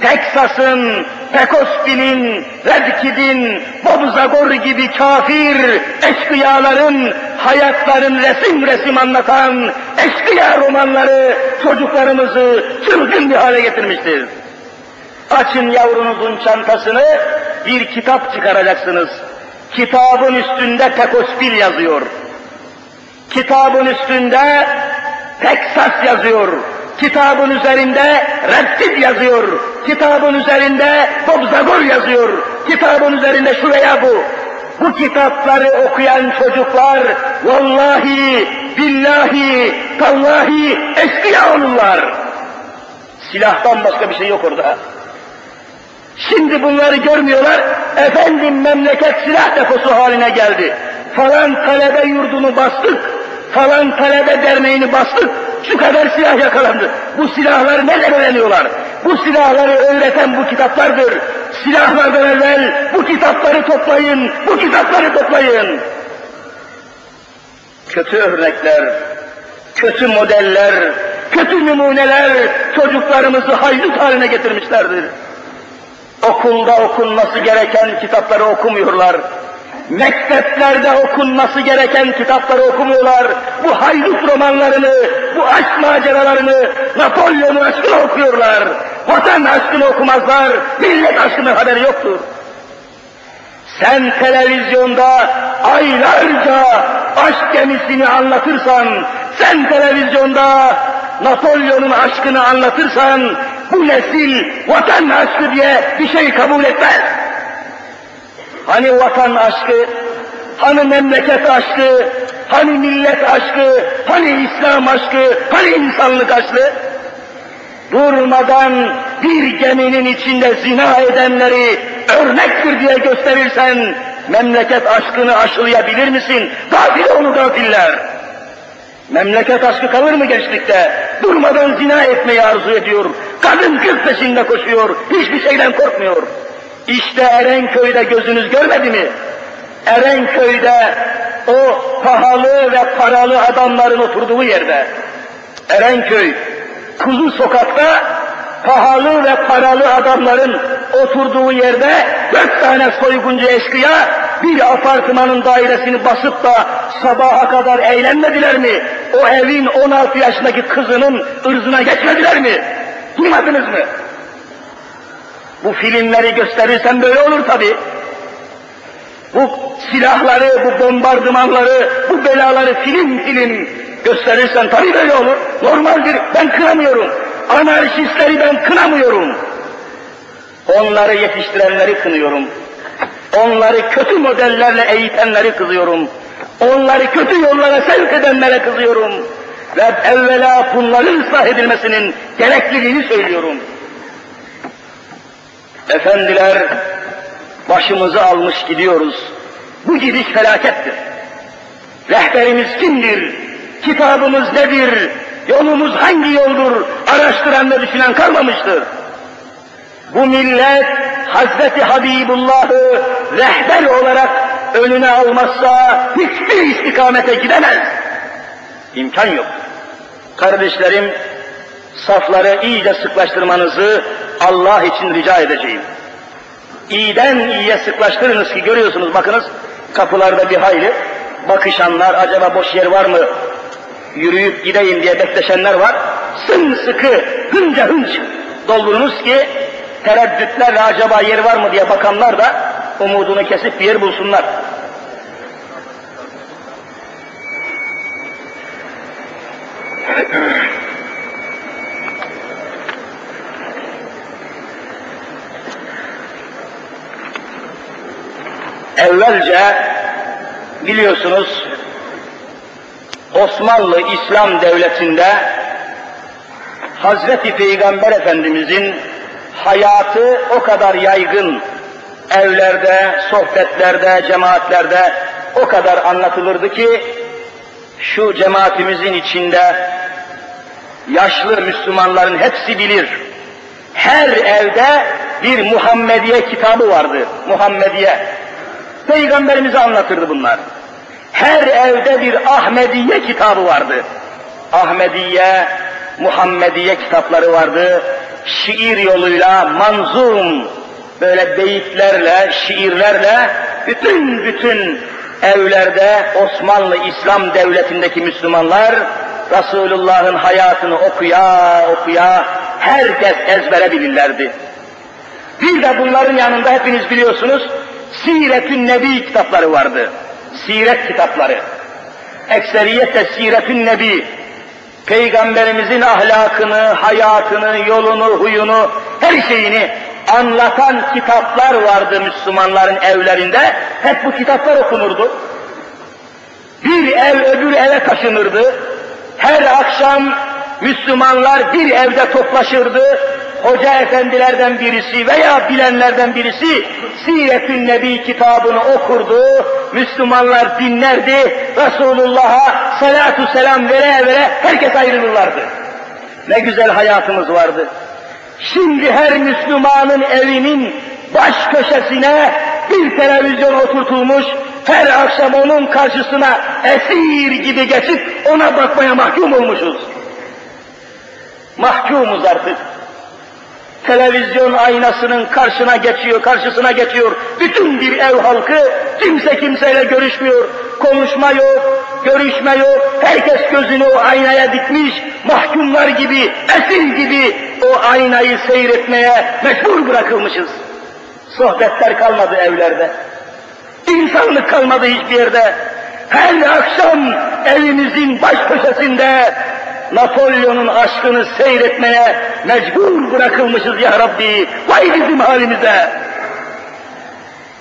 Teksas'ın, Pekoskin'in, Redkid'in, Bob Zagor gibi kafir eşkıyaların hayatların resim resim anlatan eşkıya romanları çocuklarımızı çılgın bir hale getirmiştir. Açın yavrunuzun çantasını, bir kitap çıkaracaksınız. Kitabın üstünde Pekospil yazıyor. Kitabın üstünde Teksas yazıyor. Kitabın üzerinde Reddit yazıyor. Kitabın üzerinde Bob Zagor yazıyor. Kitabın üzerinde şu veya bu. Bu kitapları okuyan çocuklar vallahi, billahi, tallahi eşkıya olurlar. Silahtan başka bir şey yok orada. Şimdi bunları görmüyorlar. Efendim memleket silah deposu haline geldi. Falan talebe yurdunu bastık. Falan talebe derneğini bastık. Şu kadar silah yakalandı. Bu silahları nereden öğreniyorlar? Bu silahları öğreten bu kitaplardır. Silahlardan evvel bu kitapları toplayın, bu kitapları toplayın. Kötü örnekler, kötü modeller, kötü numuneler çocuklarımızı haydut haline getirmişlerdir. Okulda okunması gereken kitapları okumuyorlar. Mekteplerde okunması gereken kitapları okumuyorlar. Bu haydut romanlarını, bu aşk maceralarını, Napolyon'un aşkını okuyorlar. Vatan aşkını okumazlar, millet aşkının haberi yoktur. Sen televizyonda aylarca aşk gemisini anlatırsan, sen televizyonda Napolyon'un aşkını anlatırsan, bu nesil vatan aşkı diye bir şey kabul etmez. Hani vatan aşkı, hani memleket aşkı, hani millet aşkı, hani İslam aşkı, hani insanlık aşkı? Durmadan bir geminin içinde zina edenleri örnektir diye gösterirsen, memleket aşkını aşılayabilir misin? Gafil onu gafiller. Memleket aşkı kalır mı gençlikte? Durmadan zina etmeyi arzu ediyor. Kadın kız peşinde koşuyor. Hiçbir şeyden korkmuyor. İşte Erenköy'de gözünüz görmedi mi? Erenköy'de o pahalı ve paralı adamların oturduğu yerde. Erenköy, Kuzu sokakta pahalı ve paralı adamların oturduğu yerde dört tane soyguncu eşkıya bir apartmanın dairesini basıp da sabaha kadar eğlenmediler mi? O evin 16 yaşındaki kızının ırzına geçmediler mi? Duymadınız mı? Bu filmleri gösterirsen böyle olur tabi. Bu silahları, bu bombardımanları, bu belaları film film gösterirsen tabi böyle olur. Normaldir, ben kınamıyorum. Anarşistleri ben kınamıyorum. Onları yetiştirenleri kınıyorum. Onları kötü modellerle eğitenleri kızıyorum. Onları kötü yollara sevk edenlere kızıyorum. Ve evvela bunların ıslah edilmesinin gerekliliğini söylüyorum. Efendiler, başımızı almış gidiyoruz. Bu gidiş felakettir. Rehberimiz kimdir? Kitabımız nedir? Yolumuz hangi yoldur? Araştıran ve düşünen kalmamıştır. Bu millet Hazreti Habibullah'ı rehber olarak önüne almazsa hiçbir istikamete gidemez. İmkan yok. Kardeşlerim, safları iyice sıklaştırmanızı Allah için rica edeceğim. İyiden iyiye sıklaştırınız ki görüyorsunuz bakınız kapılarda bir hayli bakışanlar acaba boş yer var mı yürüyüp gideyim diye bekleşenler var. Sımsıkı hınca hınç doldurunuz ki tereddütlerle acaba yer var mı diye bakanlar da umudunu kesip bir yer bulsunlar. Evvelce biliyorsunuz Osmanlı İslam Devleti'nde Hazreti Peygamber Efendimizin hayatı o kadar yaygın evlerde, sohbetlerde, cemaatlerde o kadar anlatılırdı ki şu cemaatimizin içinde yaşlı Müslümanların hepsi bilir. Her evde bir Muhammediye kitabı vardı. Muhammediye. Peygamberimize anlatırdı bunlar. Her evde bir Ahmediye kitabı vardı. Ahmediye, Muhammediye kitapları vardı. Şiir yoluyla manzum, böyle beyitlerle, şiirlerle bütün bütün evlerde Osmanlı İslam Devleti'ndeki Müslümanlar Resulullah'ın hayatını okuya okuya herkes ezbere bilirlerdi. Bir de bunların yanında hepiniz biliyorsunuz Siretün Nebi kitapları vardı. Siret kitapları. Ekseriyette Siretün Nebi. Peygamberimizin ahlakını, hayatını, yolunu, huyunu, her şeyini anlatan kitaplar vardı Müslümanların evlerinde. Hep bu kitaplar okunurdu. Bir ev öbür eve taşınırdı. Her akşam Müslümanlar bir evde toplaşırdı hoca efendilerden birisi veya bilenlerden birisi Siretün Nebi kitabını okurdu, Müslümanlar dinlerdi, Resulullah'a salatu selam vere vere herkes ayrılırlardı. Ne güzel hayatımız vardı. Şimdi her Müslümanın evinin baş köşesine bir televizyon oturtulmuş, her akşam onun karşısına esir gibi geçip ona bakmaya mahkum olmuşuz. Mahkumuz artık televizyon aynasının karşına geçiyor, karşısına geçiyor. Bütün bir ev halkı kimse kimseyle görüşmüyor, konuşma yok, görüşme yok. Herkes gözünü o aynaya dikmiş, mahkumlar gibi, esir gibi o aynayı seyretmeye mecbur bırakılmışız. Sohbetler kalmadı evlerde. İnsanlık kalmadı hiçbir yerde. Her akşam evimizin baş köşesinde Napolyon'un aşkını seyretmeye mecbur bırakılmışız ya Rabbi. Vay bizim halimize!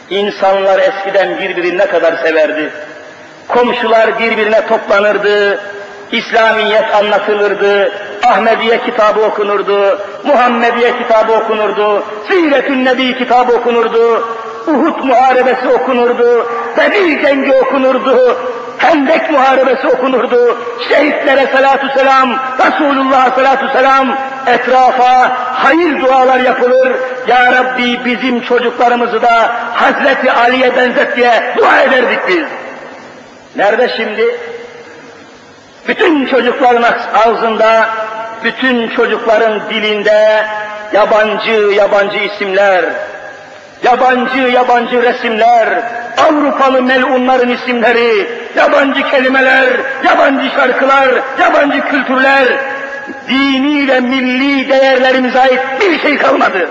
İnsanlar eskiden birbirini ne kadar severdi. Komşular birbirine toplanırdı, İslamiyet anlatılırdı, Ahmediye kitabı okunurdu, Muhammediye kitabı okunurdu, Siretün Nebi kitabı okunurdu, Uhud muharebesi okunurdu, Bedir cengi okunurdu, Hendek muharebesi okunurdu. Şehitlere salatu selam, Resulullah'a salatu selam, etrafa hayır dualar yapılır. Ya Rabbi bizim çocuklarımızı da Hazreti Ali'ye benzet diye dua ederdik biz. Nerede şimdi? Bütün çocukların ağzında, bütün çocukların dilinde yabancı yabancı isimler, yabancı yabancı resimler, Avrupalı melunların isimleri, yabancı kelimeler, yabancı şarkılar, yabancı kültürler, dini ve milli değerlerimize ait bir şey kalmadı.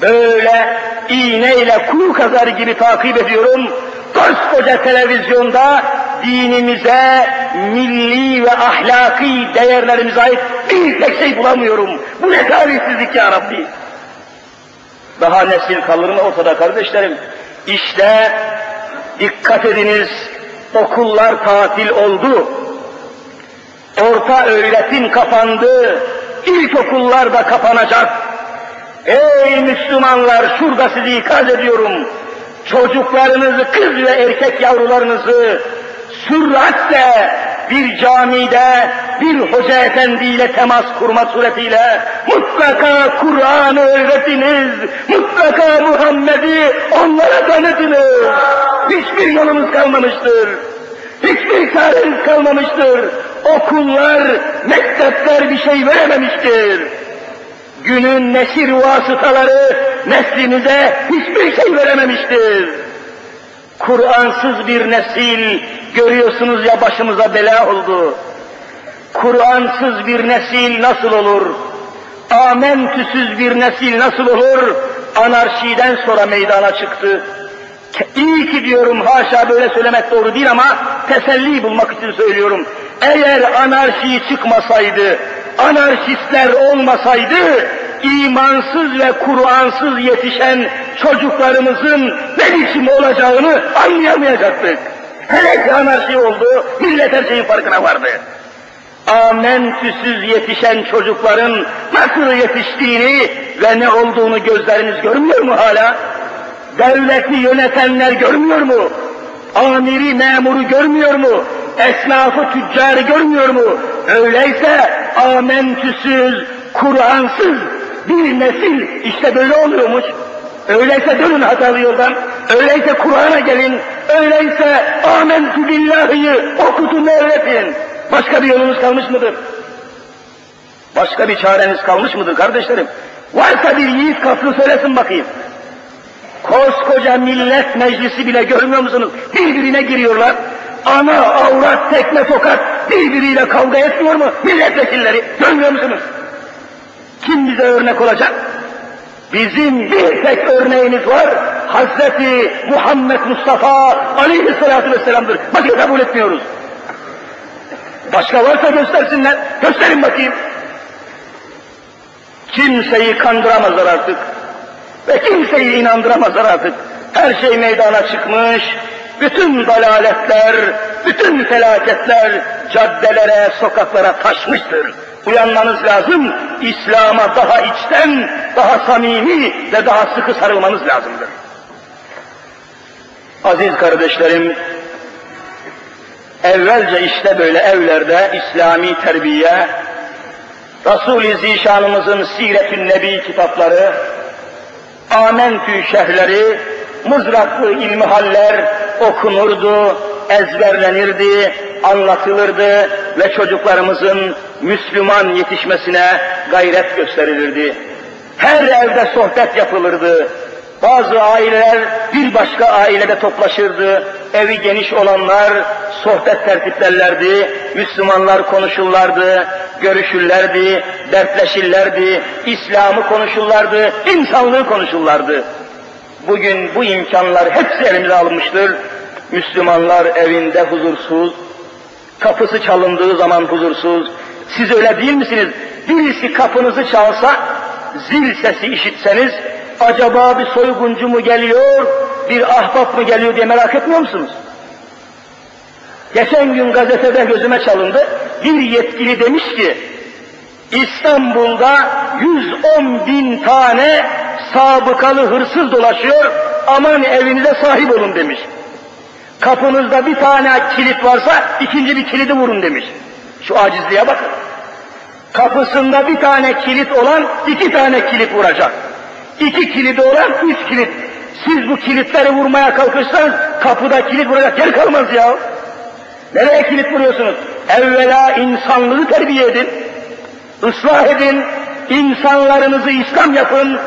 Böyle iğneyle kuğu kazar gibi takip ediyorum. Koskoca televizyonda dinimize, milli ve ahlaki değerlerimize ait bir tek şey bulamıyorum. Bu ne talihsizlik ya Rabbi. Daha nesil kalır mı ortada kardeşlerim? İşte dikkat ediniz, okullar tatil oldu. Orta öğretim kapandı, ilkokullar da kapanacak. Ey Müslümanlar şurada sizi ikaz ediyorum. Çocuklarınızı, kız ve erkek yavrularınızı süratle bir camide bir hoca efendiyle temas kurma suretiyle mutlaka Kur'an'ı öğretiniz, mutlaka Muhammed'i onlara tanıtınız. Hiçbir yolumuz kalmamıştır. Hiçbir çareniz kalmamıştır. Okullar, mektepler bir şey verememiştir. Günün neşir vasıtaları neslimize hiçbir şey verememiştir. Kur'ansız bir nesil görüyorsunuz ya başımıza bela oldu. Kur'ansız bir nesil nasıl olur? Amentüsüz bir nesil nasıl olur? Anarşiden sonra meydana çıktı. İyi ki diyorum haşa böyle söylemek doğru değil ama teselli bulmak için söylüyorum. Eğer anarşi çıkmasaydı, anarşistler olmasaydı, imansız ve Kur'ansız yetişen çocuklarımızın ne biçim olacağını anlayamayacaktık. Hele ki anarşi oldu, millet her şeyin farkına vardı. Amentüsüz yetişen çocukların nasıl yetiştiğini ve ne olduğunu gözleriniz görmüyor mu hala? Devleti yönetenler görmüyor mu? Amiri memuru görmüyor mu? Esnafı tüccarı görmüyor mu? Öyleyse amentüsüz, Kur'ansız bir nesil işte böyle oluyormuş. Öyleyse dönün hatalı yoldan. Öyleyse Kur'an'a gelin. Öyleyse amentü billahi'yi okutun öğretin. Başka bir yolunuz kalmış mıdır? Başka bir çareniz kalmış mıdır kardeşlerim? Varsa bir yiğit kaslı söylesin bakayım. Koskoca millet meclisi bile görmüyor musunuz? Birbirine giriyorlar. Ana, avrat, tekme, tokat birbiriyle kavga etmiyor mu milletvekilleri? Görmüyor musunuz? Kim bize örnek olacak? Bizim bir tek örneğimiz var. Hazreti Muhammed Mustafa aleyhissalatü vesselam'dır. Bakın kabul etmiyoruz. Başka varsa göstersinler. Gösterin bakayım. Kimseyi kandıramazlar artık. Ve kimseyi inandıramazlar artık. Her şey meydana çıkmış. Bütün dalaletler, bütün felaketler caddelere, sokaklara taşmıştır. Uyanmanız lazım. İslam'a daha içten, daha samimi ve daha sıkı sarılmanız lazımdır. Aziz kardeşlerim, evvelce işte böyle evlerde İslami terbiye, Resul-i Zişanımızın Siret-ü Nebi kitapları, Amentü şehirleri, mızraklı ilmihaller okunurdu, ezberlenirdi, anlatılırdı ve çocuklarımızın Müslüman yetişmesine gayret gösterilirdi. Her evde sohbet yapılırdı. Bazı aileler bir başka ailede toplaşırdı. Evi geniş olanlar sohbet tertiplerlerdi. Müslümanlar konuşurlardı, görüşürlerdi, dertleşirlerdi. İslam'ı konuşurlardı, insanlığı konuşurlardı. Bugün bu imkanlar hepsi elimize alınmıştır. Müslümanlar evinde huzursuz, kapısı çalındığı zaman huzursuz. Siz öyle değil misiniz? Birisi kapınızı çalsa, zil sesi işitseniz, acaba bir soyguncu mu geliyor, bir ahbap mı geliyor diye merak etmiyor musunuz? Geçen gün gazetede gözüme çalındı, bir yetkili demiş ki, İstanbul'da 110 bin tane sabıkalı hırsız dolaşıyor, aman evinize sahip olun demiş. Kapınızda bir tane kilit varsa ikinci bir kilidi vurun demiş. Şu acizliğe bakın. Kapısında bir tane kilit olan iki tane kilit vuracak. İki kilidi olan üç kilit. Siz bu kilitleri vurmaya kalkırsanız kapıda kilit vuracak yer kalmaz ya. Nereye kilit vuruyorsunuz? Evvela insanlığı terbiye edin. ıslah edin. insanlarınızı İslam yapın.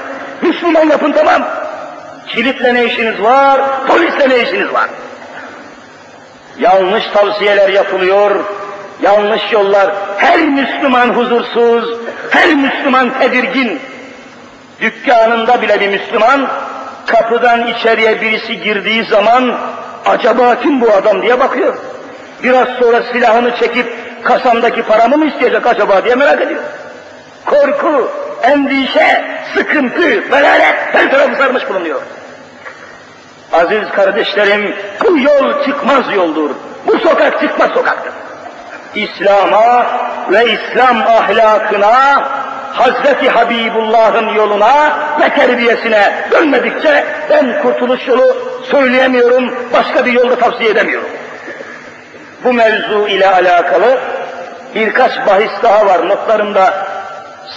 Müslüman yapın tamam. Kilitle ne işiniz var? Polisle ne işiniz var? Yanlış tavsiyeler yapılıyor, yanlış yollar. Her Müslüman huzursuz, her Müslüman tedirgin. Dükkanında bile bir Müslüman, kapıdan içeriye birisi girdiği zaman, acaba kim bu adam diye bakıyor. Biraz sonra silahını çekip kasamdaki paramı mı isteyecek acaba diye merak ediyor. Korku, endişe, sıkıntı, belalet her tarafı sarmış bulunuyor. Aziz kardeşlerim, bu yol çıkmaz yoldur. Bu sokak çıkmaz sokaktır. İslam'a ve İslam ahlakına, Hazreti Habibullah'ın yoluna ve terbiyesine dönmedikçe ben kurtuluş yolu söyleyemiyorum, başka bir yolda tavsiye edemiyorum. bu mevzu ile alakalı birkaç bahis daha var. Notlarımda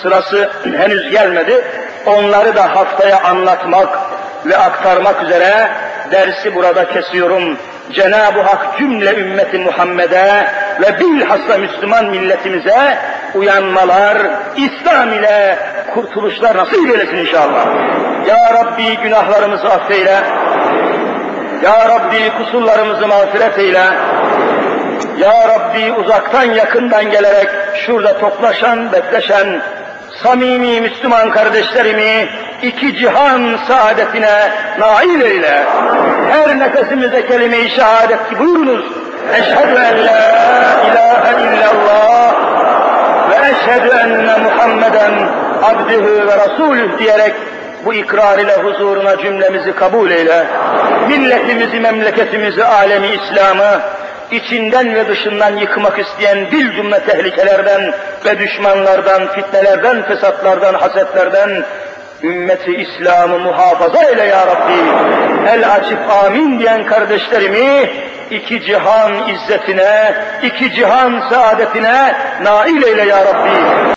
sırası henüz gelmedi. Onları da haftaya anlatmak ve aktarmak üzere dersi burada kesiyorum. Cenab-ı Hak cümle ümmeti Muhammed'e ve bilhassa Müslüman milletimize uyanmalar, İslam ile kurtuluşlar nasip eylesin inşallah. Ya Rabbi günahlarımızı affeyle. Ya Rabbi kusurlarımızı mağfiret eyle. Ya Rabbi uzaktan yakından gelerek şurada toplaşan, bekleşen samimi Müslüman kardeşlerimi iki cihan saadetine nail eyle. Her nefesimizde kelime-i şehadet buyurunuz. Eşhedü en la ilahe illallah eşhedü enne Muhammeden abdühü ve rasulüh diyerek bu ikrar ile huzuruna cümlemizi kabul eyle. Milletimizi, memleketimizi, alemi İslam'ı içinden ve dışından yıkmak isteyen bir cümle tehlikelerden ve düşmanlardan, fitnelerden, fesatlardan, hasetlerden ümmeti İslam'ı muhafaza eyle ya Rabbi. El açıp amin diyen kardeşlerimi iki cihan izzetine, iki cihan saadetine nail eyle ya Rabbi.